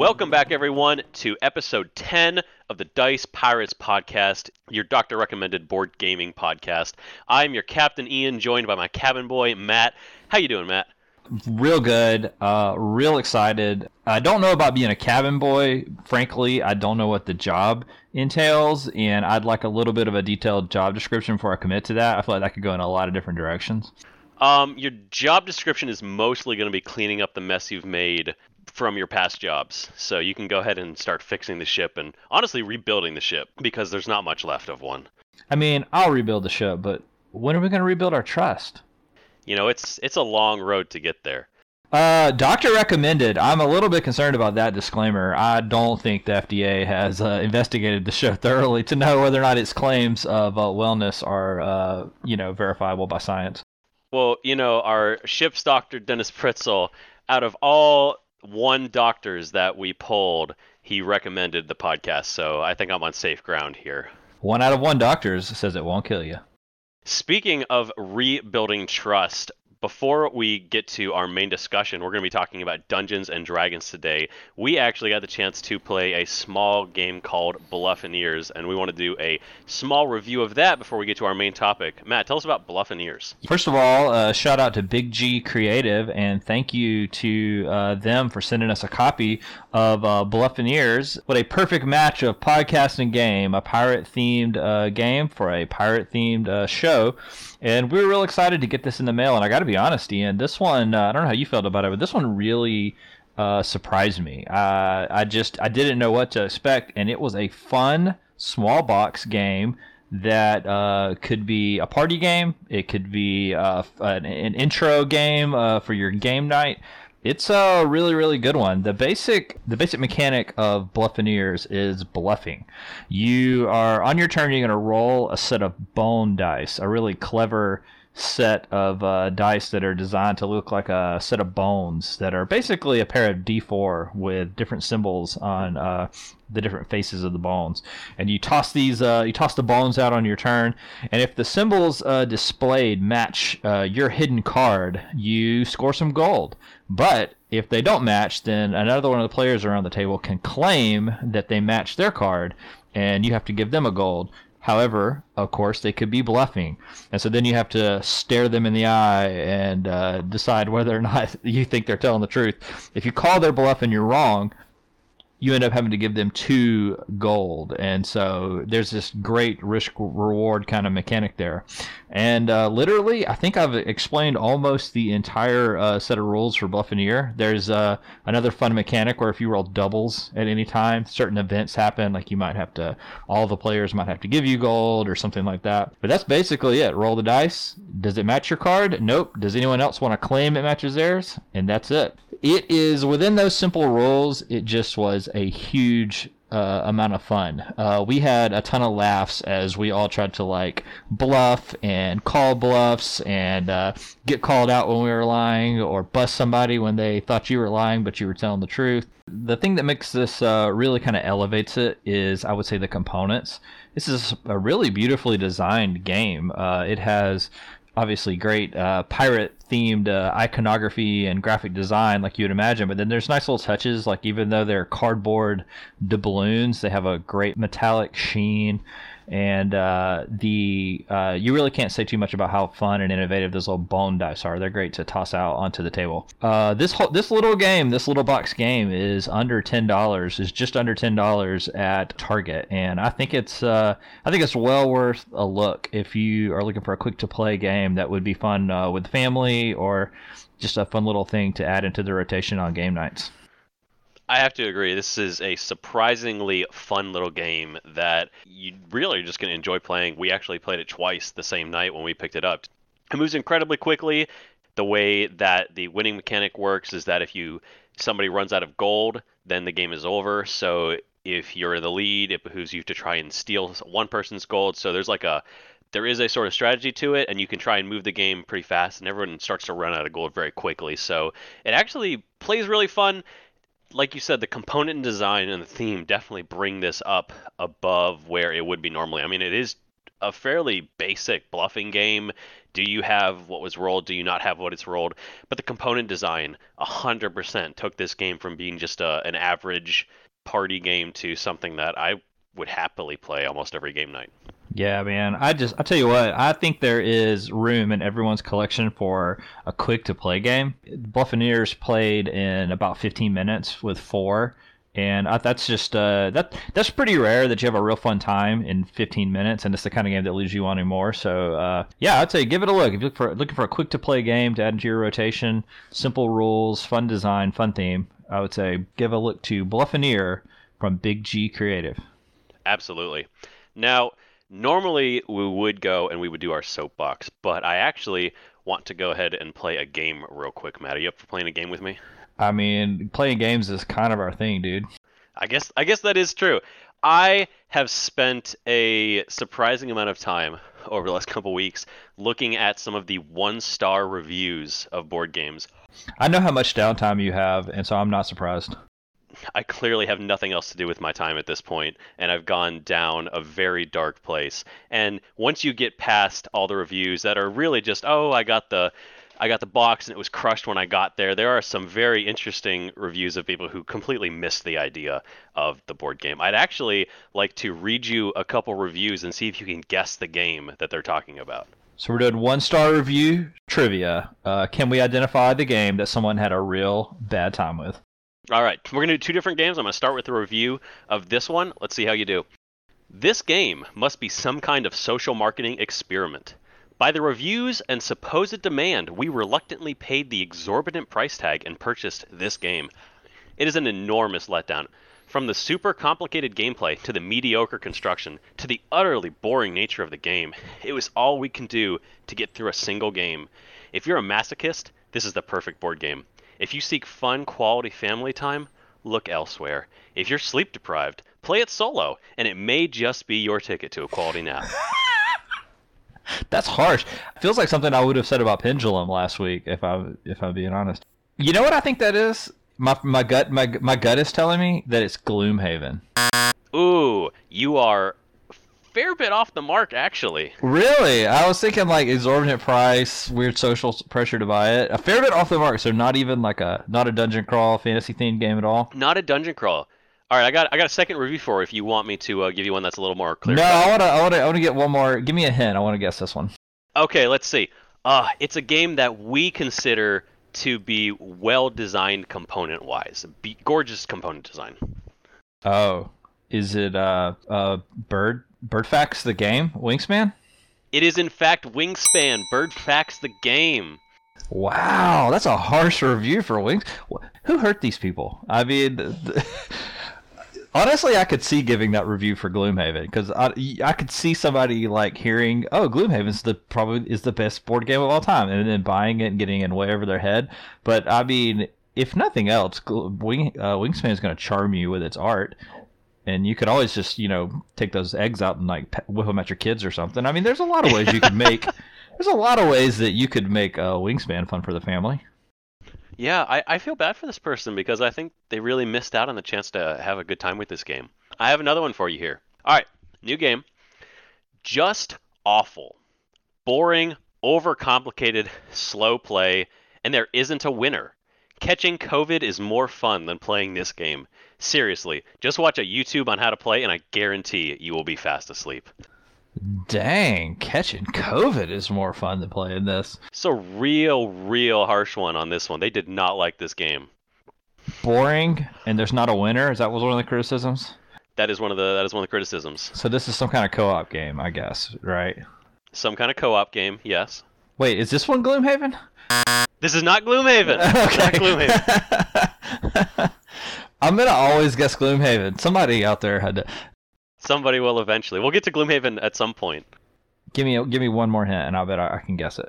Welcome back, everyone, to episode 10 of the Dice Pirates podcast, your doctor recommended board gaming podcast. I'm your captain, Ian, joined by my cabin boy, Matt. How you doing, Matt? Real good. Uh, real excited. I don't know about being a cabin boy. Frankly, I don't know what the job entails, and I'd like a little bit of a detailed job description before I commit to that. I feel like that could go in a lot of different directions. Um, your job description is mostly going to be cleaning up the mess you've made from your past jobs. So you can go ahead and start fixing the ship and honestly rebuilding the ship because there's not much left of one. I mean, I'll rebuild the ship, but when are we going to rebuild our trust? You know, it's it's a long road to get there. Uh, doctor recommended. I'm a little bit concerned about that disclaimer. I don't think the FDA has uh, investigated the show thoroughly to know whether or not its claims of uh, wellness are, uh, you know, verifiable by science. Well, you know, our ship's doctor, Dennis Pritzel, out of all one doctors that we pulled, he recommended the podcast. So I think I'm on safe ground here. One out of one doctors says it won't kill you. Speaking of rebuilding trust, before we get to our main discussion, we're going to be talking about Dungeons and Dragons today. We actually got the chance to play a small game called Bluffaneers, and we want to do a small review of that before we get to our main topic. Matt, tell us about Bluffaneers. First of all, uh, shout out to Big G Creative, and thank you to uh, them for sending us a copy of uh, Bluffaneers. What a perfect match of podcast and game, a pirate themed uh, game for a pirate themed uh, show. And we were real excited to get this in the mail. And I got to be honest, Ian, this one, uh, I don't know how you felt about it, but this one really uh, surprised me. Uh, I just, I didn't know what to expect. And it was a fun, small box game that uh, could be a party game. It could be uh, an, an, intro game uh, for your game night. It's a really, really good one. The basic, the basic mechanic of Bluffaneers is bluffing. You are on your turn. You're going to roll a set of bone dice, a really clever set of uh, dice that are designed to look like a set of bones that are basically a pair of D4 with different symbols on uh, the different faces of the bones. And you toss these, uh, you toss the bones out on your turn, and if the symbols uh, displayed match uh, your hidden card, you score some gold. But if they don't match, then another one of the players around the table can claim that they match their card, and you have to give them a gold. However, of course, they could be bluffing. And so then you have to stare them in the eye and uh, decide whether or not you think they're telling the truth. If you call their bluff and you're wrong, you end up having to give them two gold. And so there's this great risk reward kind of mechanic there. And uh, literally, I think I've explained almost the entire uh, set of rules for Bluffaneer. There's uh, another fun mechanic where if you roll doubles at any time, certain events happen. Like you might have to, all the players might have to give you gold or something like that. But that's basically it. Roll the dice. Does it match your card? Nope. Does anyone else want to claim it matches theirs? And that's it. It is within those simple rules. It just was a huge uh, amount of fun. Uh, we had a ton of laughs as we all tried to like bluff and call bluffs and uh, get called out when we were lying or bust somebody when they thought you were lying but you were telling the truth. The thing that makes this uh, really kind of elevates it is, I would say, the components. This is a really beautifully designed game. Uh, it has obviously great uh, pirate themed uh, iconography and graphic design like you would imagine but then there's nice little touches like even though they're cardboard doubloons they have a great metallic sheen and uh, the uh, you really can't say too much about how fun and innovative those little bone dice are. They're great to toss out onto the table. Uh, this whole, this little game, this little box game, is under ten dollars. Is just under ten dollars at Target, and I think it's uh, I think it's well worth a look if you are looking for a quick to play game that would be fun uh, with family or just a fun little thing to add into the rotation on game nights. I have to agree. This is a surprisingly fun little game that you really are just going to enjoy playing. We actually played it twice the same night when we picked it up. It moves incredibly quickly. The way that the winning mechanic works is that if you somebody runs out of gold, then the game is over. So if you're in the lead, it behooves you to try and steal one person's gold. So there's like a there is a sort of strategy to it, and you can try and move the game pretty fast, and everyone starts to run out of gold very quickly. So it actually plays really fun like you said, the component design and the theme definitely bring this up above where it would be normally. I mean, it is a fairly basic bluffing game. Do you have what was rolled? Do you not have what it's rolled? But the component design 100% took this game from being just a, an average party game to something that I would happily play almost every game night. Yeah, man. I just I tell you what, I think there is room in everyone's collection for a quick to play game. Bluffaneers played in about 15 minutes with four, and I, that's just uh, that that's pretty rare that you have a real fun time in 15 minutes, and it's the kind of game that leaves you wanting more. So uh, yeah, I'd say give it a look. If you look for looking for a quick to play game to add into your rotation, simple rules, fun design, fun theme, I would say give a look to Bluffaneer from Big G Creative. Absolutely. Now Normally, we would go and we would do our soapbox, but I actually want to go ahead and play a game real quick. Matt, are you up for playing a game with me? I mean, playing games is kind of our thing, dude. I guess I guess that is true. I have spent a surprising amount of time over the last couple weeks looking at some of the one-star reviews of board games. I know how much downtime you have, and so I'm not surprised. I clearly have nothing else to do with my time at this point, and I've gone down a very dark place. And once you get past all the reviews that are really just, oh, I got the I got the box and it was crushed when I got there. There are some very interesting reviews of people who completely missed the idea of the board game. I'd actually like to read you a couple reviews and see if you can guess the game that they're talking about. So we're doing one star review trivia. Uh, can we identify the game that someone had a real bad time with? All right, we're going to do two different games. I'm going to start with a review of this one. Let's see how you do. This game must be some kind of social marketing experiment. By the reviews and supposed demand, we reluctantly paid the exorbitant price tag and purchased this game. It is an enormous letdown. From the super complicated gameplay to the mediocre construction to the utterly boring nature of the game, it was all we can do to get through a single game. If you're a masochist, this is the perfect board game. If you seek fun, quality family time, look elsewhere. If you're sleep deprived, play it solo, and it may just be your ticket to a quality nap. That's harsh. Feels like something I would have said about Pendulum last week, if I if I'm being honest. You know what I think that is? My my gut my my gut is telling me that it's Gloomhaven. Ooh, you are fair bit off the mark, actually. Really? I was thinking like exorbitant price, weird social pressure to buy it. A fair bit off the mark, so not even like a not a dungeon crawl fantasy themed game at all. Not a dungeon crawl. All right, I got I got a second review for if you want me to uh, give you one that's a little more clear. No, I want to I want to I want to get one more. Give me a hint. I want to guess this one. Okay, let's see. Uh, it's a game that we consider to be well designed component wise. Be- gorgeous component design. Oh, is it uh a bird Birdfax the game? Wingspan? It is in fact Wingspan. Birdfax the game. Wow, that's a harsh review for Wings. Who hurt these people? I mean, the, honestly, I could see giving that review for Gloomhaven because I, I could see somebody like hearing, "Oh, Gloomhaven's the probably is the best board game of all time," and then buying it and getting it way over their head. But I mean, if nothing else, Wing, uh, Wingspan is going to charm you with its art and you could always just you know take those eggs out and like whip them at your kids or something. I mean, there's a lot of ways you could make. there's a lot of ways that you could make a wingspan fun for the family. Yeah, I, I feel bad for this person because I think they really missed out on the chance to have a good time with this game. I have another one for you here. All right, new game. Just awful. Boring, overcomplicated, slow play, and there isn't a winner. Catching COVID is more fun than playing this game. Seriously, just watch a YouTube on how to play, and I guarantee you will be fast asleep. Dang, catching COVID is more fun than playing this. It's a real, real harsh one on this one. They did not like this game. Boring, and there's not a winner. Is that was one of the criticisms? That is one of the that is one of the criticisms. So this is some kind of co-op game, I guess, right? Some kind of co-op game, yes. Wait, is this one Gloomhaven? This is not Gloomhaven. okay. not Gloomhaven. I'm gonna always guess Gloomhaven. Somebody out there had to. Somebody will eventually. We'll get to Gloomhaven at some point. Give me give me one more hint, and I'll bet I, I can guess it.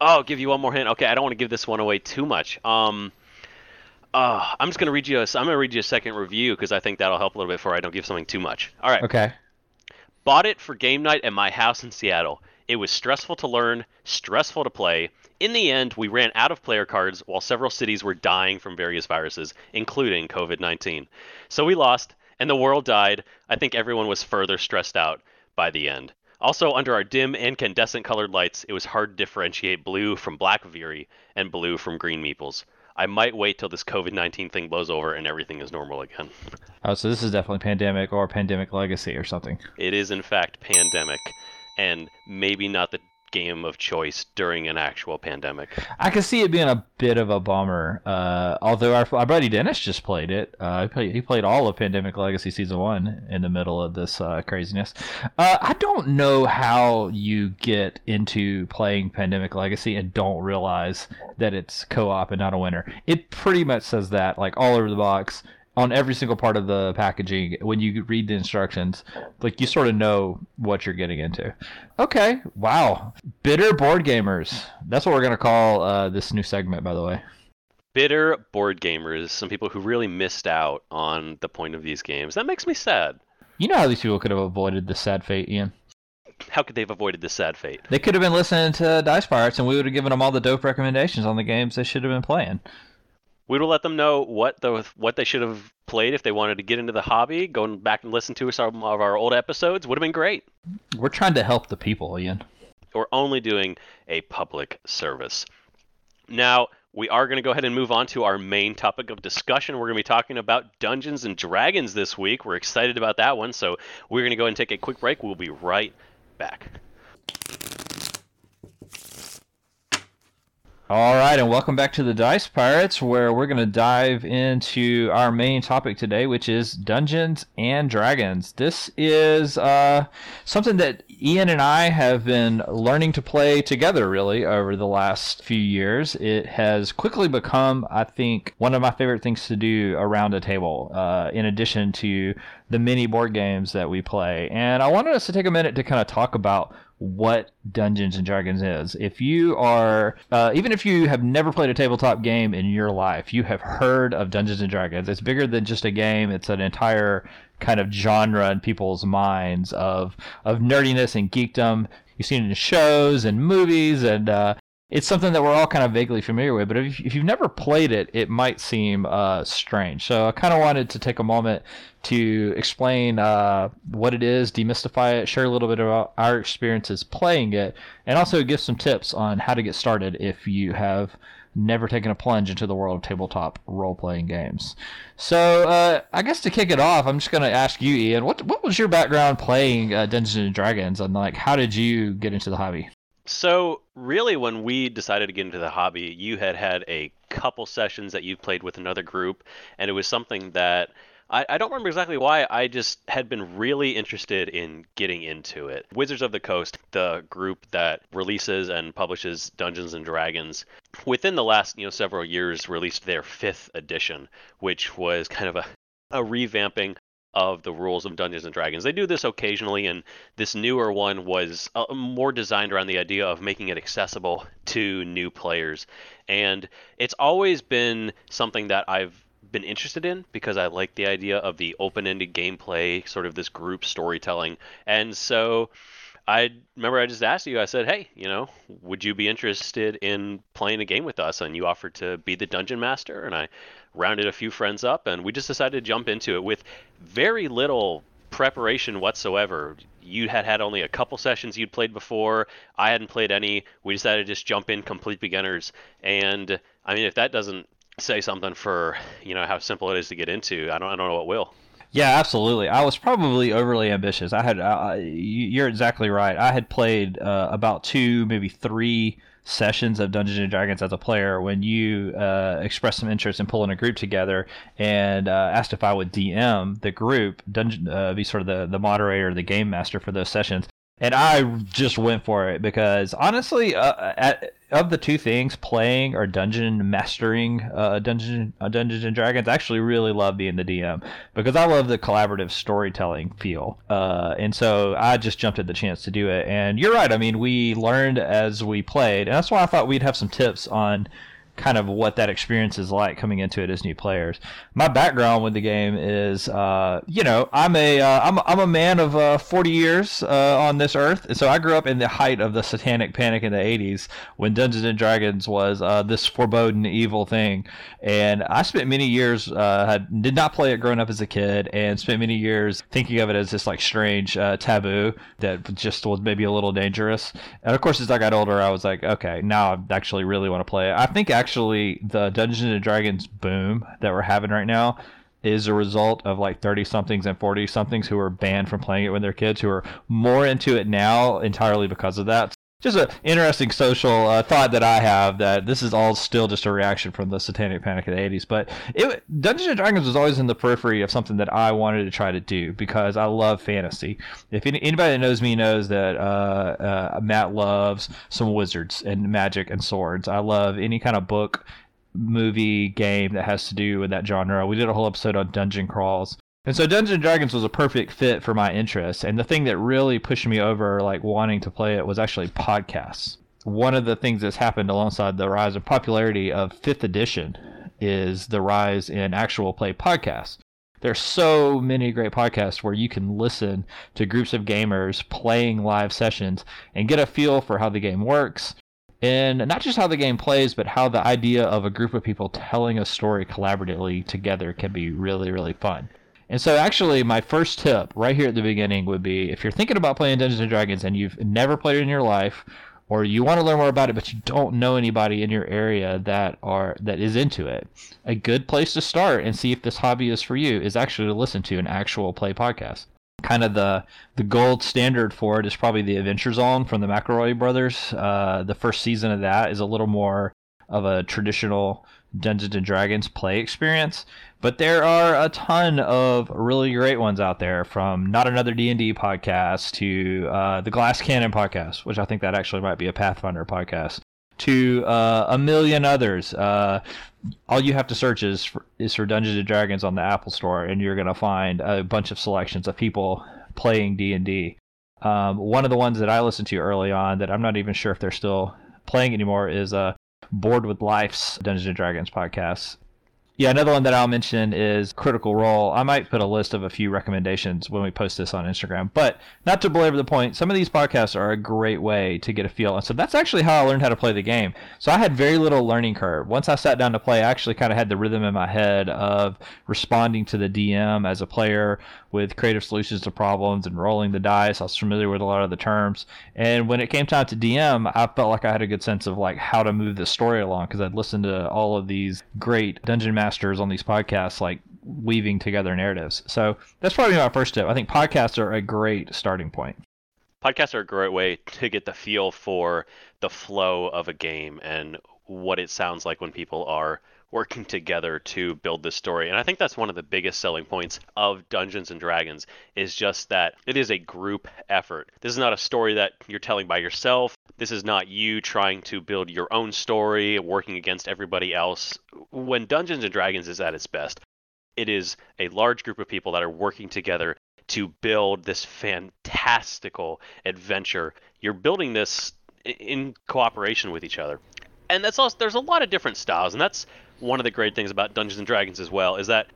Oh, I'll give you one more hint. Okay, I don't want to give this one away too much. Um, uh, I'm just gonna read you. A, I'm gonna read you a second review because I think that'll help a little bit before I don't give something too much. All right. Okay. Bought it for game night at my house in Seattle. It was stressful to learn, stressful to play, in the end, we ran out of player cards while several cities were dying from various viruses, including COVID 19. So we lost, and the world died. I think everyone was further stressed out by the end. Also, under our dim incandescent colored lights, it was hard to differentiate blue from black Veery and blue from green meeples. I might wait till this COVID 19 thing blows over and everything is normal again. Oh, so this is definitely pandemic or pandemic legacy or something. It is, in fact, pandemic, and maybe not the game of choice during an actual pandemic. I can see it being a bit of a bummer. Uh, although our, our buddy Dennis just played it. Uh, he, played, all of Pandemic Legacy Season 1 in the middle of this uh, craziness. Uh, I don't know how you get into playing Pandemic Legacy and don't realize that it's co op and not a winner. It pretty much says that, like, all over the box on every single part of the packaging when you read the instructions like you sort of know what you're getting into. Okay wow. Bitter board gamers. That's what we're going to call uh, this new segment by the way. Bitter board gamers some people who really missed out on the point of these games. That makes me sad. You know how these people could have avoided the sad fate ian? How could they have avoided this sad fate? They could have been listening to Dice Pirates, and we would have given them all the dope recommendations on the games they should have been playing we will let them know what the what they should have played if they wanted to get into the hobby. Going back and listen to some of our old episodes would have been great. We're trying to help the people, Ian. We're only doing a public service. Now, we are going to go ahead and move on to our main topic of discussion. We're going to be talking about Dungeons and Dragons this week. We're excited about that one, so we're going to go and take a quick break. We'll be right back. All right, and welcome back to the Dice Pirates, where we're going to dive into our main topic today, which is Dungeons and Dragons. This is uh, something that Ian and I have been learning to play together, really, over the last few years. It has quickly become, I think, one of my favorite things to do around a table, uh, in addition to the mini board games that we play. And I wanted us to take a minute to kind of talk about what Dungeons and Dragons is. If you are, uh, even if you have never played a tabletop game in your life, you have heard of Dungeons and Dragons. It's bigger than just a game. It's an entire kind of genre in people's minds of of nerdiness and geekdom. You've seen it in shows and movies, and uh, it's something that we're all kind of vaguely familiar with. But if, if you've never played it, it might seem uh, strange. So I kind of wanted to take a moment to explain uh, what it is, demystify it, share a little bit about our experiences playing it, and also give some tips on how to get started if you have never taken a plunge into the world of tabletop role playing games. So, uh, I guess to kick it off, I'm just going to ask you, Ian, what what was your background playing uh, Dungeons and Dragons, and like how did you get into the hobby? So, really, when we decided to get into the hobby, you had had a couple sessions that you played with another group, and it was something that I, I don't remember exactly why. I just had been really interested in getting into it. Wizards of the Coast, the group that releases and publishes Dungeons and Dragons, within the last you know several years, released their fifth edition, which was kind of a a revamping of the rules of Dungeons and Dragons. They do this occasionally, and this newer one was uh, more designed around the idea of making it accessible to new players. And it's always been something that I've been interested in because I like the idea of the open-ended gameplay, sort of this group storytelling. And so I remember I just asked you. I said, "Hey, you know, would you be interested in playing a game with us?" And you offered to be the dungeon master, and I rounded a few friends up, and we just decided to jump into it with very little preparation whatsoever. You had had only a couple sessions you'd played before. I hadn't played any. We decided to just jump in complete beginners. And I mean, if that doesn't say something for you know how simple it is to get into. I don't I don't know what will. Yeah, absolutely. I was probably overly ambitious. I had uh, you're exactly right. I had played uh, about two, maybe three sessions of Dungeons and Dragons as a player when you uh, expressed some interest in pulling a group together and uh, asked if I would DM the group, dungeon, uh, be sort of the, the moderator, the game master for those sessions and I just went for it because honestly, uh, at, of the two things, playing or dungeon mastering uh, dungeon uh, Dungeons and Dragons, I actually really love being the DM because I love the collaborative storytelling feel, uh, and so I just jumped at the chance to do it. And you're right. I mean, we learned as we played, and that's why I thought we'd have some tips on kind of what that experience is like coming into it as new players. My background with the game is, uh, you know, I'm a uh, I'm, I'm a man of uh, 40 years uh, on this earth, and so I grew up in the height of the Satanic Panic in the 80s when Dungeons and Dragons was uh, this foreboding evil thing, and I spent many years uh, had, did not play it growing up as a kid, and spent many years thinking of it as this like strange taboo that just was maybe a little dangerous. And of course, as I got older, I was like, okay, now I actually really want to play it. I think actually actually the Dungeons and Dragons boom that we're having right now is a result of like 30 somethings and 40 somethings who are banned from playing it when they're kids who are more into it now entirely because of that just an interesting social uh, thought that I have that this is all still just a reaction from the Satanic Panic of the 80s. But it, Dungeons and Dragons was always in the periphery of something that I wanted to try to do because I love fantasy. If any, anybody that knows me knows that uh, uh, Matt loves some wizards and magic and swords. I love any kind of book, movie, game that has to do with that genre. We did a whole episode on dungeon crawls. And so Dungeons and Dragons was a perfect fit for my interests. And the thing that really pushed me over like wanting to play it was actually podcasts. One of the things that's happened alongside the rise of popularity of 5th edition is the rise in actual play podcasts. There's so many great podcasts where you can listen to groups of gamers playing live sessions and get a feel for how the game works, and not just how the game plays, but how the idea of a group of people telling a story collaboratively together can be really, really fun. And so, actually, my first tip right here at the beginning would be if you're thinking about playing Dungeons and Dragons and you've never played it in your life, or you want to learn more about it but you don't know anybody in your area that are that is into it, a good place to start and see if this hobby is for you is actually to listen to an actual play podcast. Kind of the the gold standard for it is probably the Adventure Zone from the McElroy brothers. Uh, the first season of that is a little more of a traditional Dungeons and Dragons play experience. But there are a ton of really great ones out there, from Not Another D and D podcast to uh, the Glass Cannon podcast, which I think that actually might be a Pathfinder podcast, to uh, a million others. Uh, all you have to search is for, is for Dungeons and Dragons on the Apple Store, and you're gonna find a bunch of selections of people playing D and D. Um, one of the ones that I listened to early on that I'm not even sure if they're still playing anymore is uh, Board with Life's Dungeons and Dragons podcast. Yeah, another one that I'll mention is Critical Role. I might put a list of a few recommendations when we post this on Instagram. But not to belabor the point, some of these podcasts are a great way to get a feel. And so that's actually how I learned how to play the game. So I had very little learning curve. Once I sat down to play, I actually kind of had the rhythm in my head of responding to the DM as a player with creative solutions to problems and rolling the dice. I was familiar with a lot of the terms. And when it came time to DM, I felt like I had a good sense of like how to move the story along because I'd listened to all of these great dungeon masters on these podcasts, like weaving together narratives. So that's probably my first tip. I think podcasts are a great starting point. Podcasts are a great way to get the feel for the flow of a game and what it sounds like when people are working together to build this story. And I think that's one of the biggest selling points of Dungeons and Dragons is just that it is a group effort. This is not a story that you're telling by yourself. This is not you trying to build your own story, working against everybody else. When Dungeons and Dragons is at its best, it is a large group of people that are working together to build this fantastical adventure. You're building this in cooperation with each other. And that's also there's a lot of different styles, and that's one of the great things about Dungeons and Dragons as well is that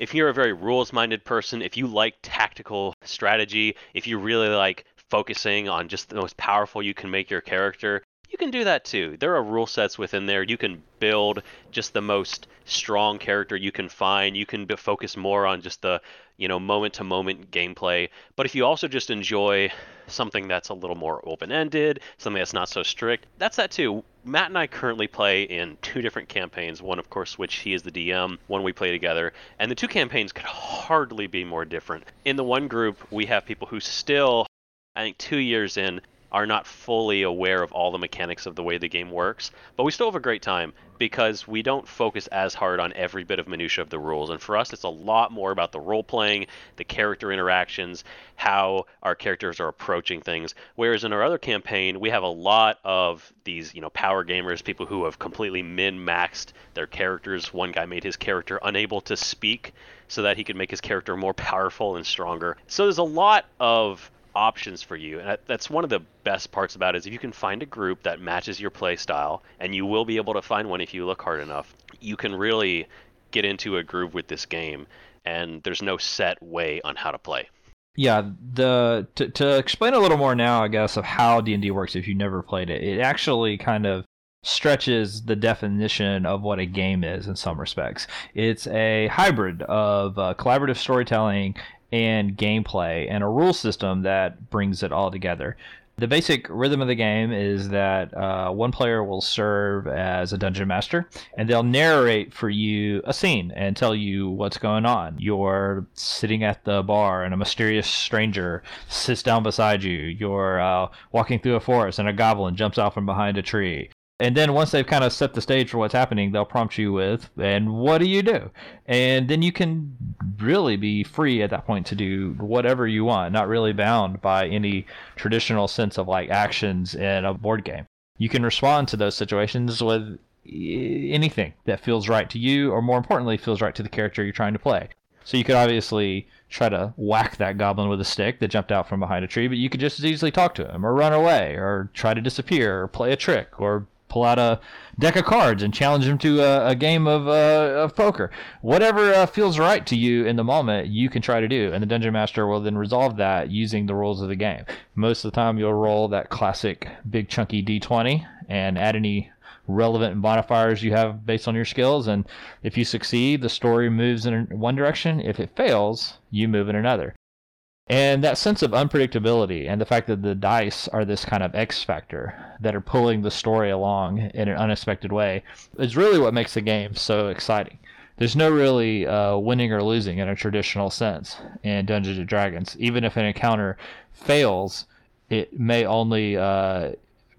if you're a very rules minded person, if you like tactical strategy, if you really like focusing on just the most powerful you can make your character, you can do that too. There are rule sets within there. You can build just the most strong character you can find. You can focus more on just the, you know, moment to moment gameplay. But if you also just enjoy something that's a little more open ended, something that's not so strict, that's that too. Matt and I currently play in two different campaigns. One, of course, which he is the DM, one we play together. And the two campaigns could hardly be more different. In the one group, we have people who still I think two years in, are not fully aware of all the mechanics of the way the game works. But we still have a great time because we don't focus as hard on every bit of minutia of the rules. And for us, it's a lot more about the role playing, the character interactions, how our characters are approaching things. Whereas in our other campaign, we have a lot of these, you know, power gamers, people who have completely min-maxed their characters. One guy made his character unable to speak so that he could make his character more powerful and stronger. So there's a lot of options for you, and that's one of the best parts about it. Is if you can find a group that matches your play style, and you will be able to find one if you look hard enough. You can really get into a groove with this game, and there's no set way on how to play. Yeah, the to, to explain a little more now, I guess, of how D and D works if you've never played it, it actually kind of stretches the definition of what a game is in some respects. It's a hybrid of uh, collaborative storytelling and gameplay and a rule system that brings it all together. The basic rhythm of the game is that uh, one player will serve as a dungeon master and they'll narrate for you a scene and tell you what's going on. You're sitting at the bar and a mysterious stranger sits down beside you. You're uh, walking through a forest and a goblin jumps out from behind a tree and then once they've kind of set the stage for what's happening, they'll prompt you with, and what do you do? And then you can really be free at that point to do whatever you want, not really bound by any traditional sense of like actions in a board game. You can respond to those situations with anything that feels right to you, or more importantly, feels right to the character you're trying to play. So you could obviously try to whack that goblin with a stick that jumped out from behind a tree, but you could just as easily talk to him, or run away, or try to disappear, or play a trick, or pull out a deck of cards and challenge them to a, a game of, uh, of poker. Whatever uh, feels right to you in the moment, you can try to do, and the dungeon master will then resolve that using the rules of the game. Most of the time, you'll roll that classic big chunky d20 and add any relevant modifiers you have based on your skills. And if you succeed, the story moves in one direction. If it fails, you move in another. And that sense of unpredictability and the fact that the dice are this kind of X factor that are pulling the story along in an unexpected way is really what makes the game so exciting. There's no really uh, winning or losing in a traditional sense in Dungeons and Dragons. Even if an encounter fails, it may only uh,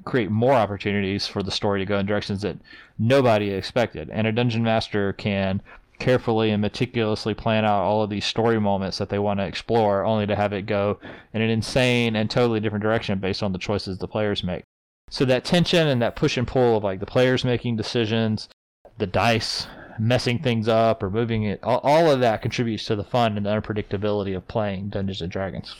create more opportunities for the story to go in directions that nobody expected. And a dungeon master can carefully and meticulously plan out all of these story moments that they want to explore, only to have it go in an insane and totally different direction based on the choices the players make. So that tension and that push and pull of like the players making decisions, the dice messing things up or moving it, all, all of that contributes to the fun and the unpredictability of playing Dungeons and Dragons.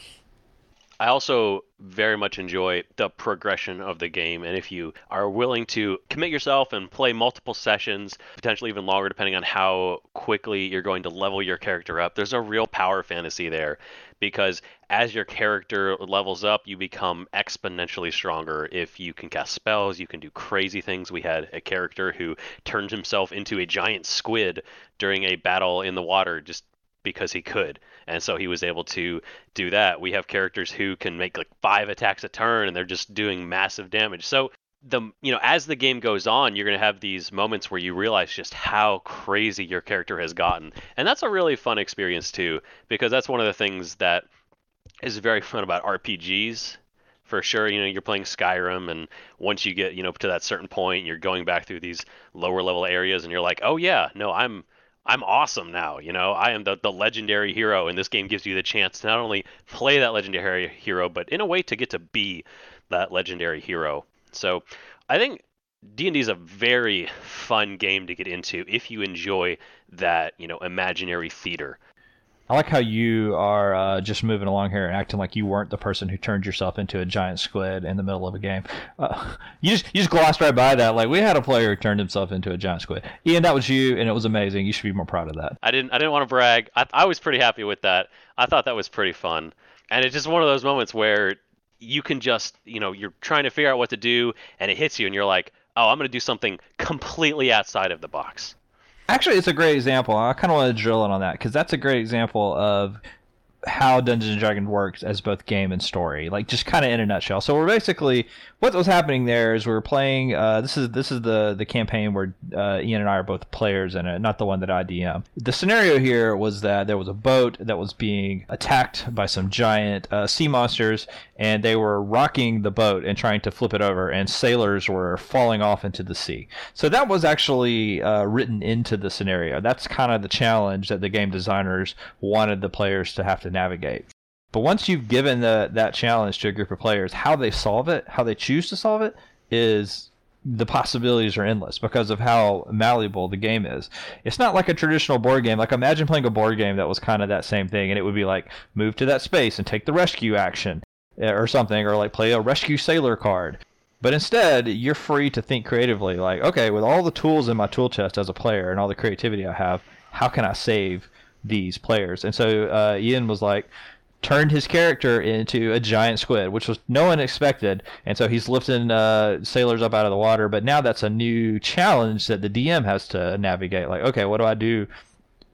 I also very much enjoy the progression of the game. And if you are willing to commit yourself and play multiple sessions, potentially even longer, depending on how quickly you're going to level your character up, there's a real power fantasy there. Because as your character levels up, you become exponentially stronger. If you can cast spells, you can do crazy things. We had a character who turned himself into a giant squid during a battle in the water, just because he could. And so he was able to do that. We have characters who can make like five attacks a turn and they're just doing massive damage. So the you know as the game goes on you're going to have these moments where you realize just how crazy your character has gotten and that's a really fun experience too because that's one of the things that is very fun about rpgs for sure you know you're playing skyrim and once you get you know to that certain point you're going back through these lower level areas and you're like oh yeah no i'm I'm awesome now. You know, I am the, the legendary hero, and this game gives you the chance to not only play that legendary hero, but in a way to get to be that legendary hero. So I think D&D is a very fun game to get into if you enjoy that, you know, imaginary theater. I like how you are uh, just moving along here and acting like you weren't the person who turned yourself into a giant squid in the middle of a game. Uh, you just you just glossed right by that. Like we had a player who turned himself into a giant squid. Ian, that was you, and it was amazing. You should be more proud of that. I didn't I didn't want to brag. I, I was pretty happy with that. I thought that was pretty fun, and it's just one of those moments where you can just you know you're trying to figure out what to do, and it hits you, and you're like, oh, I'm going to do something completely outside of the box. Actually, it's a great example. I kind of want to drill in on that because that's a great example of how Dungeons and Dragons works as both game and story, like just kind of in a nutshell. So we're basically what was happening there is we are playing. Uh, this is this is the the campaign where uh, Ian and I are both players in it, not the one that I DM. The scenario here was that there was a boat that was being attacked by some giant uh, sea monsters, and they were rocking the boat and trying to flip it over, and sailors were falling off into the sea. So that was actually uh, written into the scenario. That's kind of the challenge that the game designers wanted the players to have to navigate. But once you've given the, that challenge to a group of players, how they solve it, how they choose to solve it, is the possibilities are endless because of how malleable the game is. It's not like a traditional board game. Like imagine playing a board game that was kind of that same thing, and it would be like move to that space and take the rescue action. eh, or something, or like play a rescue sailor card. But instead, you're free to think creatively. Like, okay, with all the tools in my tool chest as a player and all the creativity I have, how can I save these players? And so uh, Ian was like, turned his character into a giant squid, which was no one expected. And so he's lifting uh, sailors up out of the water. But now that's a new challenge that the DM has to navigate. Like, okay, what do I do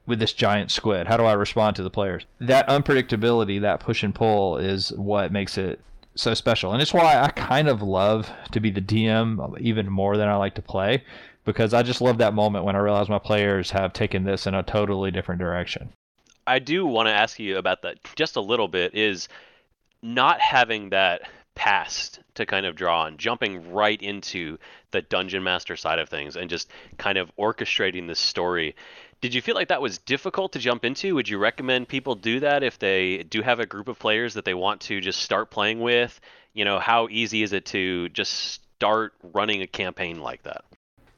with this giant squid? How do I respond to the players? That unpredictability, that push and pull, is what makes it so special. And it's why I kind of love to be the DM even more than I like to play. Because I just love that moment when I realize my players have taken this in a totally different direction. I do want to ask you about that just a little bit is not having that past to kind of draw on, jumping right into the dungeon master side of things and just kind of orchestrating this story. Did you feel like that was difficult to jump into? Would you recommend people do that if they do have a group of players that they want to just start playing with? You know, how easy is it to just start running a campaign like that?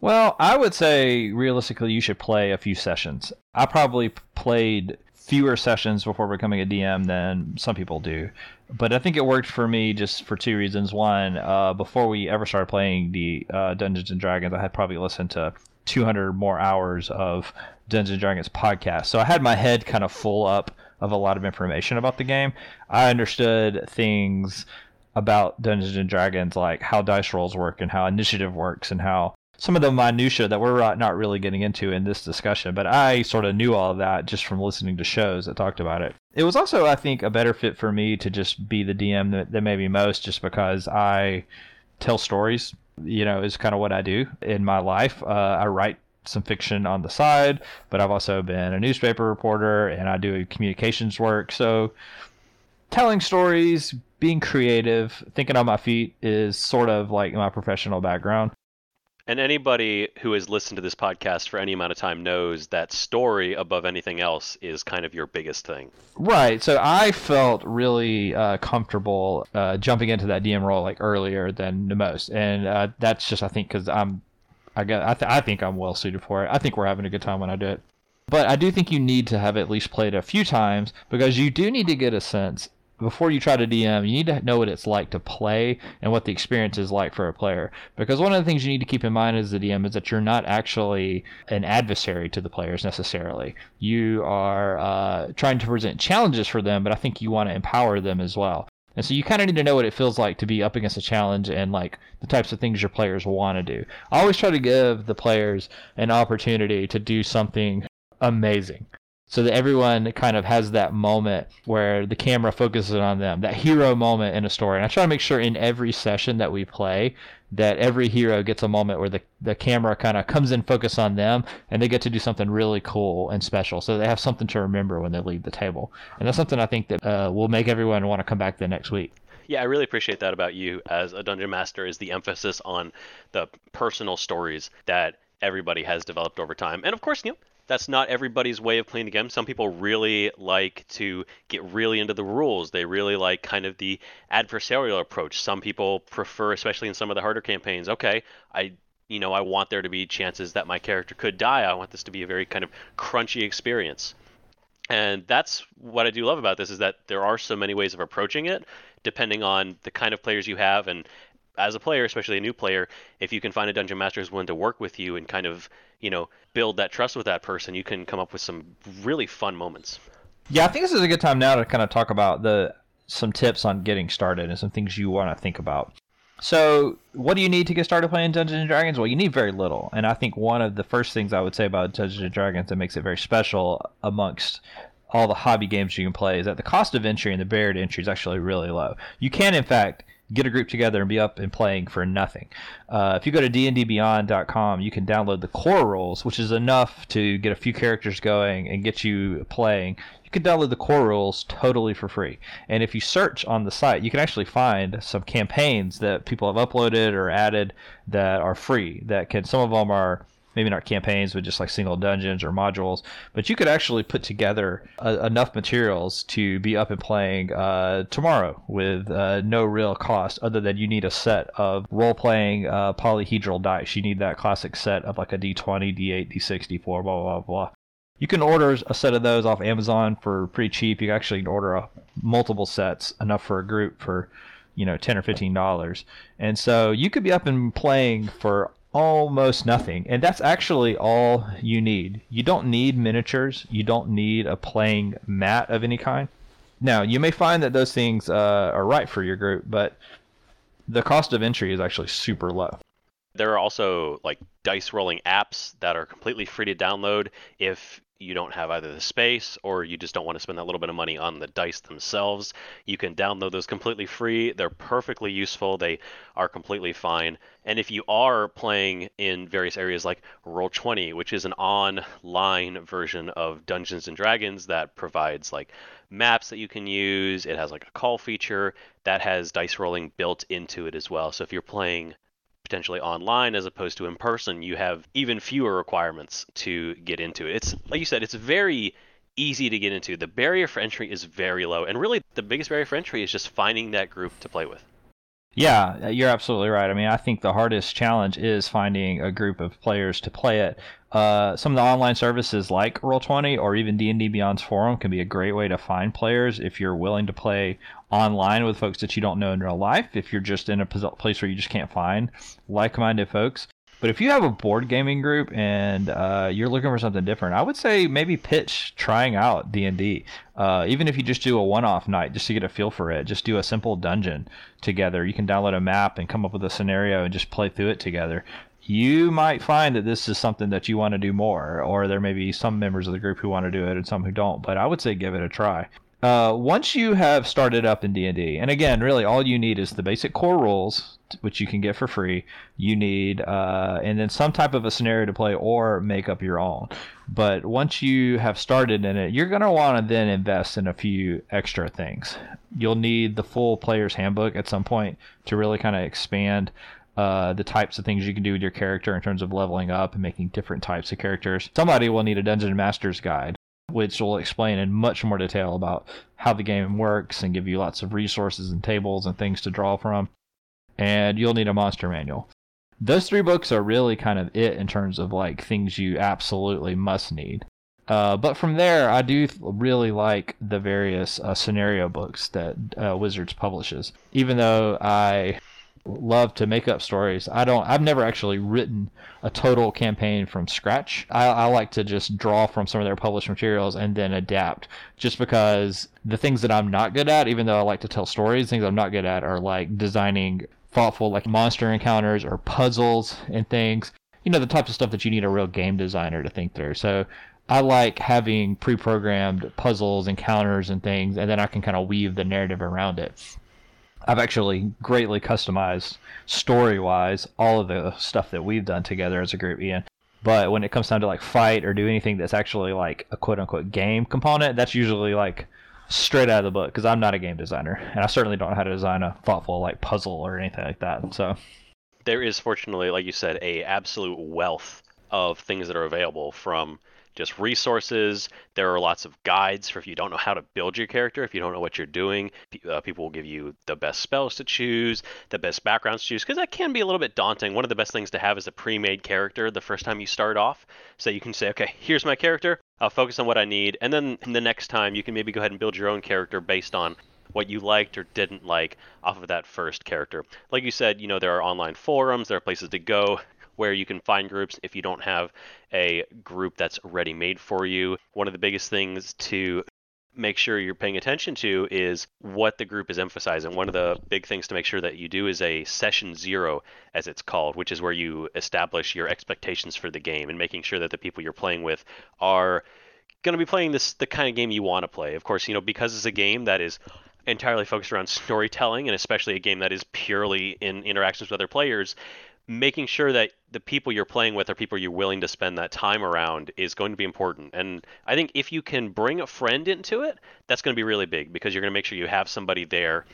Well, I would say realistically, you should play a few sessions. I probably played fewer sessions before becoming a DM than some people do. But I think it worked for me just for two reasons. One, uh, before we ever started playing the uh, Dungeons and Dragons, I had probably listened to 200 more hours of Dungeons and Dragons podcast. So I had my head kind of full up of a lot of information about the game. I understood things about Dungeons and Dragons, like how dice rolls work and how initiative works and how some of the minutia that we're not really getting into in this discussion, but I sort of knew all of that just from listening to shows that talked about it. It was also, I think, a better fit for me to just be the DM than maybe most, just because I tell stories. You know, is kind of what I do in my life. Uh, I write some fiction on the side, but I've also been a newspaper reporter and I do communications work. So telling stories, being creative, thinking on my feet is sort of like my professional background. And anybody who has listened to this podcast for any amount of time knows that story above anything else is kind of your biggest thing. Right. So I felt really uh, comfortable uh, jumping into that DM role like earlier than the most, and uh, that's just I think because I'm, I got I, th- I think I'm well suited for it. I think we're having a good time when I do it. But I do think you need to have at least played a few times because you do need to get a sense before you try to DM, you need to know what it's like to play and what the experience is like for a player. Because one of the things you need to keep in mind as the DM is that you're not actually an adversary to the players necessarily. You are uh, trying to present challenges for them, but I think you want to empower them as well. And so you kind of need to know what it feels like to be up against a challenge and like the types of things your players want to do. I always try to give the players an opportunity to do something amazing so that everyone kind of has that moment where the camera focuses on them, that hero moment in a story. And I try to make sure in every session that we play that every hero gets a moment where the, the camera kind of comes in focus on them and they get to do something really cool and special. So they have something to remember when they leave the table. And that's something I think that uh, will make everyone want to come back the next week. Yeah, I really appreciate that about you as a dungeon master is the emphasis on the personal stories that everybody has developed over time. And of course, you know, that's not everybody's way of playing the game. Some people really like to get really into the rules. They really like kind of the adversarial approach. Some people prefer, especially in some of the harder campaigns, okay, I you know, I want there to be chances that my character could die. I want this to be a very kind of crunchy experience. And that's what I do love about this is that there are so many ways of approaching it depending on the kind of players you have and as a player, especially a new player, if you can find a dungeon master who's willing to work with you and kind of, you know, build that trust with that person, you can come up with some really fun moments. Yeah, I think this is a good time now to kind of talk about the some tips on getting started and some things you want to think about. So, what do you need to get started playing Dungeons and Dragons? Well, you need very little, and I think one of the first things I would say about Dungeons and Dragons that makes it very special amongst all the hobby games you can play is that the cost of entry and the barrier to entry is actually really low. You can, in fact, get a group together and be up and playing for nothing. Uh, if you go to dndbeyond.com, you can download the core rules, which is enough to get a few characters going and get you playing. You can download the core rules totally for free. And if you search on the site, you can actually find some campaigns that people have uploaded or added that are free. That can some of them are maybe not campaigns, but just like single dungeons or modules. But you could actually put together uh, enough materials to be up and playing uh, tomorrow with uh, no real cost, other than you need a set of role playing uh, polyhedral dice. You need that classic set of like a d20, d8, d6, d4, blah, blah, blah. You can order a set of those off Amazon for pretty cheap. You actually can order a, multiple sets, enough for a group for, you know, ten or fifteen dollars. And so you could be up and playing for almost nothing. And that's actually all you need. You don't need miniatures. You don't need a playing mat of any kind. Now, you may find that those things uh, are right for your group, but the cost of entry is actually super low. There are also like dice rolling apps that are completely free to download if you don't have either the space or you just don't want to spend that little bit of money on the dice themselves. You can download those completely free. They're perfectly useful. They are completely fine. And if you are playing in various areas like Roll20, which is an online version of Dungeons and Dragons that provides like maps that you can use, it has like a call feature that has dice rolling built into it as well. So if you're playing potentially online as opposed to in person, you have even fewer requirements to get into it. It's like you said, it's very easy to get into. The barrier for entry is very low, and really the biggest barrier for entry is just finding that group to play with. Yeah, you're absolutely right. I mean, I think the hardest challenge is finding a group of players to play it. Uh, some of the online services like Roll20 or even D&D Beyond's forum can be a great way to find players if you're willing to play online with folks that you don't know in real life. If you're just in a place where you just can't find like-minded folks, but if you have a board gaming group and uh, you're looking for something different, I would say maybe pitch trying out D and D. Uh, even if you just do a one-off night, just to get a feel for it, just do a simple dungeon together. You can download a map and come up with a scenario and just play through it together. You might find that this is something that you want to do more, or there may be some members of the group who want to do it and some who don't. But I would say give it a try. Uh, once you have started up in D&D, and again, really all you need is the basic core rules, which you can get for free. You need, uh, and then some type of a scenario to play or make up your own. But once you have started in it, you're going to want to then invest in a few extra things. You'll need the full player's handbook at some point to really kind of expand uh, the types of things you can do with your character in terms of leveling up and making different types of characters. Somebody will need a Dungeon Master's Guide which will explain in much more detail about how the game works and give you lots of resources and tables and things to draw from. And you'll need a monster manual. Those three books are really kind of it in terms of like things you absolutely must need. Uh, but from there, I do really like the various uh, scenario books that uh, Wizards publishes. Even though I love to make up stories. I don't. I've never actually written a total campaign from scratch. I, I, like to just draw from some of their published materials and then adapt. Just because the things that I'm not good at, even though I like to tell stories, things I'm not good at are like designing thoughtful like monster encounters or puzzles and things. You know the types of stuff that you need a real game designer to think through. So I like having pre-programmed puzzles, encounters, and things, and then I can kind of weave the narrative around it. I've actually greatly customized story wise all of the stuff that we've done together as a group, Ian. But when it comes down to like fight or do anything that's actually like a quote unquote game component, that's usually like straight out of the book because I'm not a game designer and I certainly don't know how to design a thoughtful like puzzle or anything like that. So there is fortunately, like you said, a absolute wealth of things that are available from just resources. There are lots of guides for if you don't know how to build your character, if you don't know what you're doing. Uh, people will give you the best spells to choose, the best backgrounds to choose, because that can be a little bit daunting. One of the best things to have is a pre-made character the first time you start off, so you can say, okay, here's my character. I'll focus on what I need, and then the next time you can maybe go ahead and build your own character based on what you liked or didn't like off of that first character. Like you said, you know, there are online forums, there are places to go where you can find groups if you don't have a group that's ready made for you. One of the biggest things to make sure you're paying attention to is what the group is emphasizing. One of the big things to make sure that you do is a session zero, as it's called, which is where you establish your expectations for the game and making sure that the people you're playing with are going to be playing this the kind of game you want to play. Of course, you know because it's a game that is entirely focused around storytelling and especially a game that is purely in interactions with other players making sure that the people you're playing with are people you're willing to spend that time around is going to be important. And I think if you can bring a friend into it, that's going to be really big because you're going to make sure you have somebody there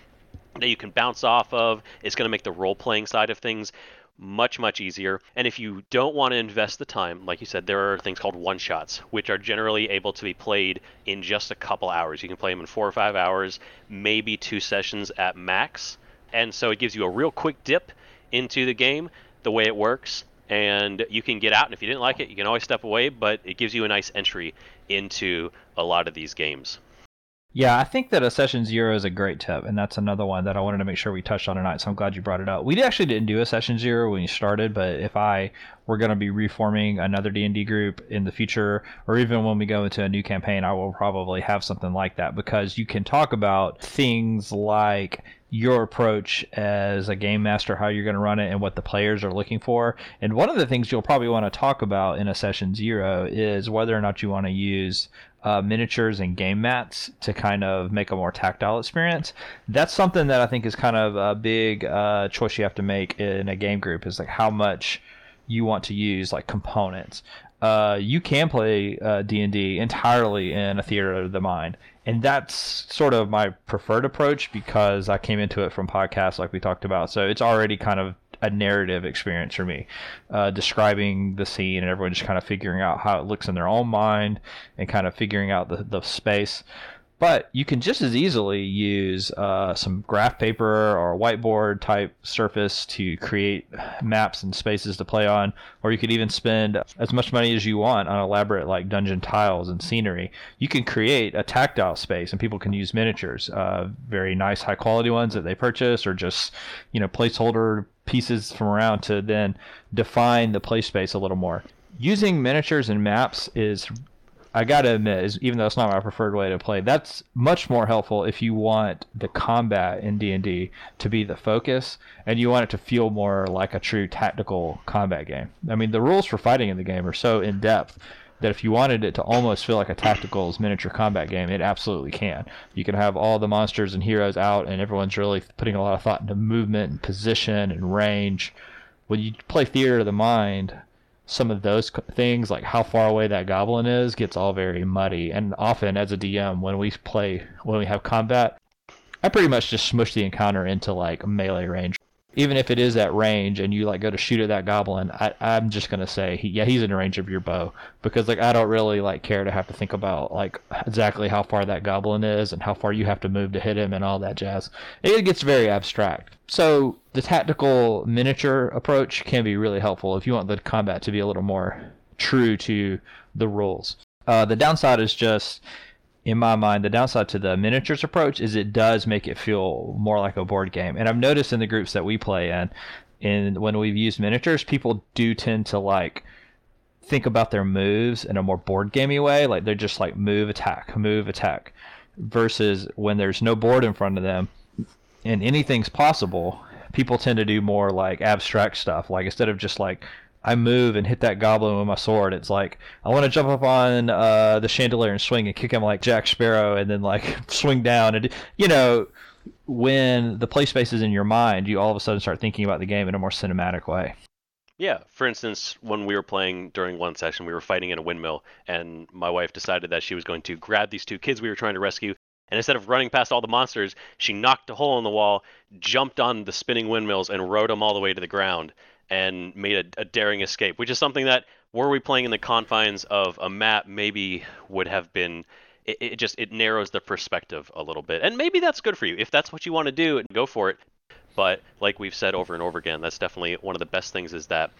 that you can bounce off of. It's going to make the role playing side of things much much easier and if you don't want to invest the time like you said there are things called one shots which are generally able to be played in just a couple hours you can play them in four or five hours maybe two sessions at max and so it gives you a real quick dip into the game the way it works and you can get out and if you didn't like it you can always step away but it gives you a nice entry into a lot of these games. Yeah, I think that a session zero is a great tip, and that's another one that I wanted to make sure we touched on tonight. So I'm glad you brought it up. We actually didn't do a session zero when you started, but if I were going to be reforming another D&D group in the future, or even when we go into a new campaign, I will probably have something like that because you can talk about things like your approach as a game master, how you're going to run it, and what the players are looking for. And one of the things you'll probably want to talk about in a session zero is whether or not you want to use uh, miniatures and game mats to kind of make a more tactile experience. That's something that I think is kind of a big uh, choice you have to make in a game group is like how much you want to use like components. Uh, you can play uh, D&D entirely in a theater of the mind. And that's sort of my preferred approach because I came into it from podcasts like we talked about. So it's already kind of a narrative experience for me, uh, describing the scene and everyone just kind of figuring out how it looks in their own mind and kind of figuring out the, the space. But you can just as easily use uh, some graph paper or whiteboard type surface to create maps and spaces to play on, or you could even spend as much money as you want on elaborate like dungeon tiles and scenery. You can create a tactile space, and people can use miniatures, uh, very nice, high quality ones that they purchase, or just you know placeholder pieces from around to then define the play space a little more. Using miniatures and maps is I gotta admit, is, even though it's not my preferred way to play, that's much more helpful if you want the combat in D and D to be the focus, and you want it to feel more like a true tactical combat game. I mean, the rules for fighting in the game are so in depth that if you wanted it to almost feel like a tactical miniature combat game, it absolutely can. You can have all the monsters and heroes out, and everyone's really putting a lot of thought into movement and position and range. When you play Theater of the Mind, some of those things, like how far away that goblin is, gets all very muddy. And often, as a DM, when we play, when we have combat, I pretty much just smush the encounter into like melee range. Even if it is at range and you like go to shoot at that goblin, I, I'm just gonna say, he, yeah, he's in range of your bow because like I don't really like care to have to think about like exactly how far that goblin is and how far you have to move to hit him and all that jazz. It gets very abstract. So the tactical miniature approach can be really helpful if you want the combat to be a little more true to the rules. Uh, the downside is just, in my mind, the downside to the miniatures approach is it does make it feel more like a board game. And I've noticed in the groups that we play in, and when we've used miniatures, people do tend to like think about their moves in a more board gamey way. Like they're just like move, attack, move, attack. Versus when there's no board in front of them, and anything's possible, people tend to do more like abstract stuff. Like instead of just like I move and hit that goblin with my sword, it's like I want to jump up on uh, the chandelier and swing and kick him like Jack Sparrow, and then like swing down and you know when the play space is in your mind, you all of a sudden start thinking about the game in a more cinematic way. Yeah, for instance, when we were playing during one session, we were fighting in a windmill, and my wife decided that she was going to grab these two kids we were trying to rescue and instead of running past all the monsters, she knocked a hole in the wall, jumped on the spinning windmills, and rode them all the way to the ground and made a, a, daring escape, which is something that, were we playing in the confines of a map, maybe would have been. It, it just it narrows the perspective a little bit, and maybe that's good for you if that's what you want to do. And go for it. But like we've said over and over again, that's definitely one of the best things is that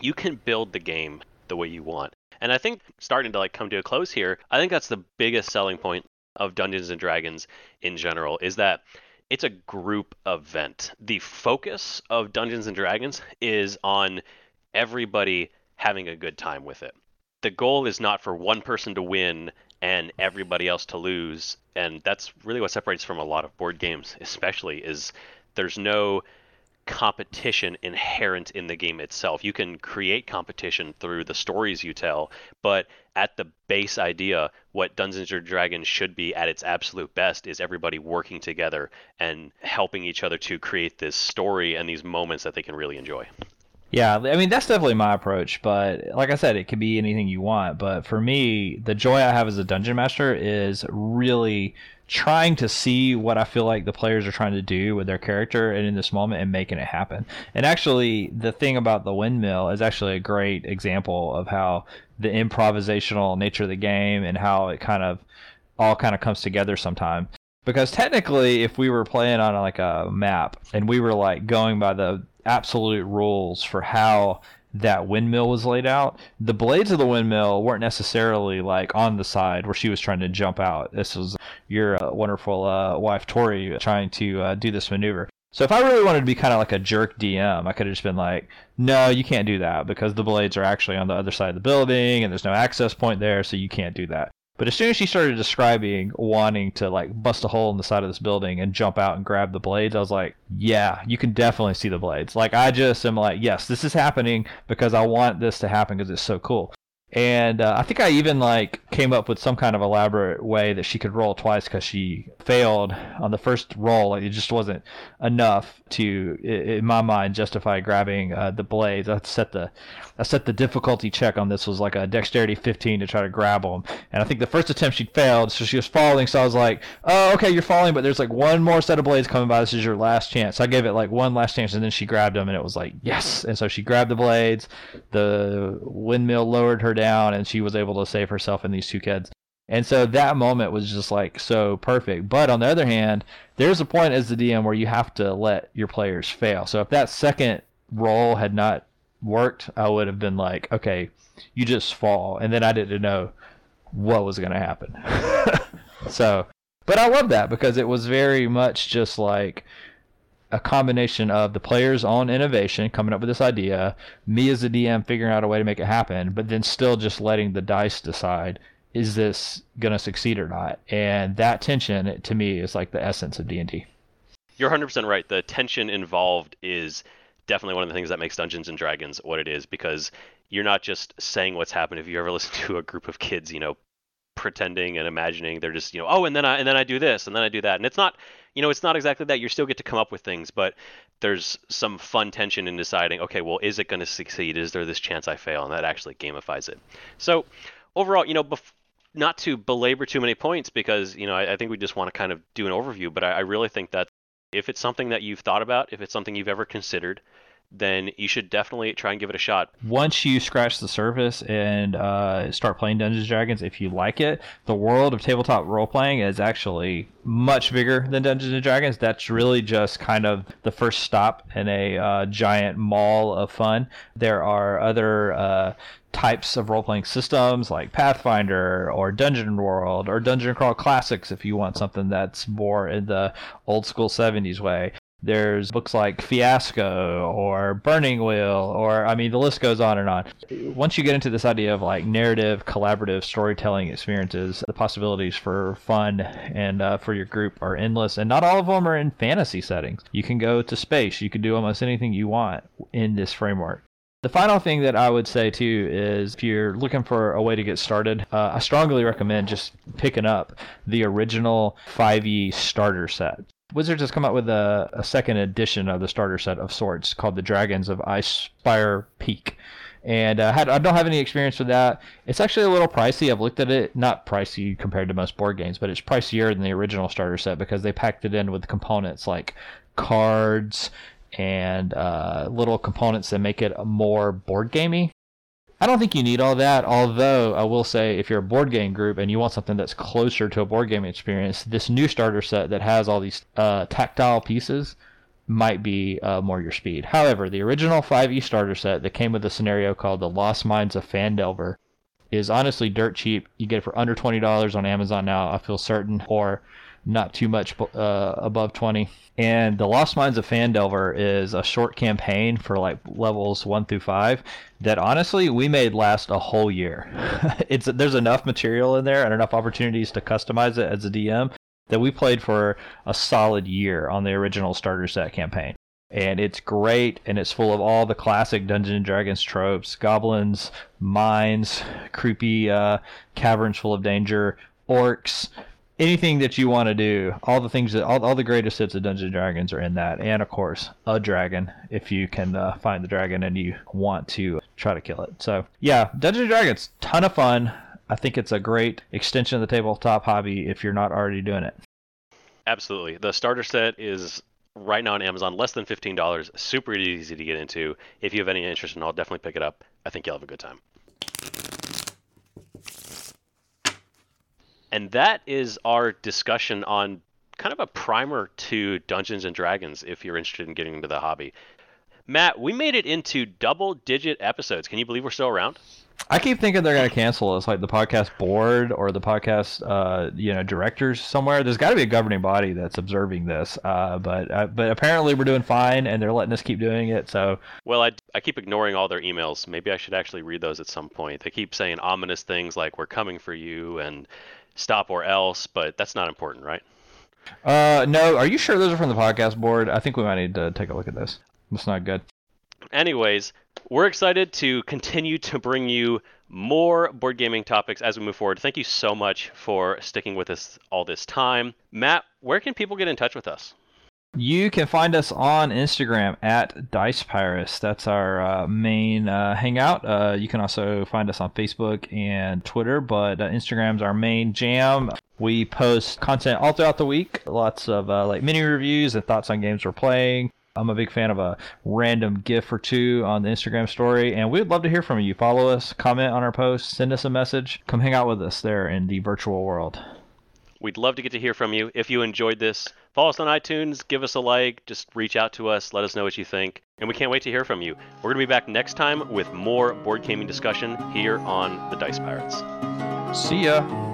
you can build the game the way you want. And I think starting to like come to a close here, I think that's the biggest selling point of Dungeons and Dragons in general is that it's a group event. The focus of Dungeons and Dragons is on everybody having a good time with it. The goal is not for one person to win and everybody else to lose, and that's really what separates from a lot of board games, especially is there's no competition inherent in the game itself. You can create competition through the stories you tell, but at the base idea, what Dungeons and Dragons should be at its absolute best is everybody working together and helping each other to create this story and these moments that they can really enjoy. Yeah, I mean that's definitely my approach, but like I said, it could be anything you want. But for me, the joy I have as a dungeon master is really trying to see what I feel like the players are trying to do with their character and in this moment and making it happen. And actually, the thing about the windmill is actually a great example of how the improvisational nature of the game and how it kind of all kind of comes together sometime. Because technically, if we were playing on like a map and we were like going by the absolute rules for how that windmill was laid out. The blades of the windmill weren't necessarily like on the side where she was trying to jump out. This was your uh, wonderful uh, wife Tori trying to uh, do this maneuver. So if I really wanted to be kind of like a jerk DM, I could have just been like, "No, you can't do that because the blades are actually on the other side of the building and there's no access point there, so you can't do that." But as soon as she started describing wanting to like bust a hole in the side of this building and jump out and grab the blades, I was like, yeah, you can definitely see the blades. Like I just am like, yes, this is happening because I want this to happen because it's so cool. And uh, I think I even like came up with some kind of elaborate way that she could roll twice because she failed on the first roll. Like it just wasn't enough to, in my mind, justify grabbing uh, the blades. I set the, I set the difficulty check on this was like a dexterity 15 to try to grab them. And I think the first attempt she failed, so she was falling. So I was like, oh, okay, you're falling, but there's like one more set of blades coming by. This is your last chance. So I gave it like one last chance, and then she grabbed them, and it was like yes. And so she grabbed the blades. The windmill lowered her down and she was able to save herself and these two kids. And so that moment was just like so perfect. But on the other hand, there's a point as the DM where you have to let your players fail. So if that second roll had not worked, I would have been like, okay, you just fall. And then I didn't know what was going to happen. so, but I love that because it was very much just like a combination of the player's on innovation, coming up with this idea, me as a DM figuring out a way to make it happen, but then still just letting the dice decide is this going to succeed or not. And that tension, to me, is like the essence of D&D. You're 100% right. The tension involved is definitely one of the things that makes Dungeons and Dragons what it is because you're not just saying what's happened. If you ever listen to a group of kids, you know, pretending and imagining they're just you know oh and then I and then I do this and then I do that. And it's not you know it's not exactly that. You still get to come up with things but there's some fun tension in deciding okay well is it going to succeed? Is there this chance I fail? And that actually gamifies it. So overall you know not to belabor too many points because you know I, I think we just want to kind of do an overview but I, I really think that if it's something that you've thought about if it's something you've ever considered then you should definitely try and give it a shot. Once you scratch the surface and uh, start playing Dungeons Dragons, if you like it, the world of tabletop role playing is actually much bigger than Dungeons and Dragons. That's really just kind of the first stop in a uh, giant mall of fun. There are other uh, types of role playing systems like Pathfinder or Dungeon World or Dungeon Crawl Classics if you want something that's more in the old school 70s way. There's books like Fiasco or Burning Wheel, or I mean, the list goes on and on. Once you get into this idea of like narrative, collaborative storytelling experiences, the possibilities for fun and uh, for your group are endless, and not all of them are in fantasy settings. You can go to space, you can do almost anything you want in this framework. The final thing that I would say too is if you're looking for a way to get started, uh, I strongly recommend just picking up the original 5e starter set. Wizards has come out with a, a second edition of the starter set of sorts called the Dragons of Icespire Peak and uh, had, I don't have any experience with that. It's actually a little pricey. I've looked at it, not pricey compared to most board games, but it's pricier than the original starter set because they packed it in with components like cards and uh, little components that make it more board gamey. I don't think you need all that, although I will say if you're a board game group and you want something that's closer to a board game experience, this new starter set that has all these uh, tactile pieces might be uh, more your speed. However, the original 5e starter set that came with a scenario called The Lost Mines of Phandelver is honestly dirt cheap. You get it for under $20 on Amazon now, I feel certain, or not too much uh, above 20. And The Lost Mines of Phandelver is a short campaign for like levels 1 through 5 that honestly we made last a whole year. it's there's enough material in there and enough opportunities to customize it as a DM that we played for a solid year on the original starter set campaign. And it's great and it's full of all the classic Dungeons and Dragons tropes, goblins, mines, creepy uh, caverns full of danger, orcs, anything that you want to do, all the things that all, all the greatest hits of Dungeons and Dragons are in that, and of course a dragon if you can uh, find the dragon and you want to try to kill it. So yeah, Dungeons and Dragons, ton of fun. I think it's a great extension of the tabletop hobby if you're not already doing it. Absolutely, the starter set is right now on Amazon, less than fifteen dollars. Super easy to get into. If you have any interest in, I'll definitely pick it up. I think you'll have a good time. And that is our discussion on kind of a primer to Dungeons and Dragons if you're interested in getting into the hobby. Matt, we made it into double digit episodes. Can you believe we're still around? I keep thinking they're going to cancel us, like the podcast board or the podcast, uh, you know, directors somewhere. There's got to be a governing body that's observing this, uh, but uh, but apparently we're doing fine, and they're letting us keep doing it. So, well, I, I keep ignoring all their emails. Maybe I should actually read those at some point. They keep saying ominous things like "We're coming for you" and "Stop or else," but that's not important, right? Uh, no. Are you sure those are from the podcast board? I think we might need to take a look at this. That's not good. Anyways, we're excited to continue to bring you more board gaming topics as we move forward. Thank you so much for sticking with us all this time. Matt, where can people get in touch with us? You can find us on Instagram at Dice Pirates. That's our uh, main uh, hangout. Uh, you can also find us on Facebook and Twitter, but uh, Instagram's our main jam. We post content all throughout the week, lots of uh, like mini reviews and thoughts on games we're playing. I'm a big fan of a random GIF or two on the Instagram story, and we'd love to hear from you. Follow us, comment on our posts, send us a message. Come hang out with us there in the virtual world. We'd love to get to hear from you. If you enjoyed this, follow us on iTunes, give us a like, just reach out to us, let us know what you think, and we can't wait to hear from you. We're going to be back next time with more board gaming discussion here on the Dice Pirates. See ya.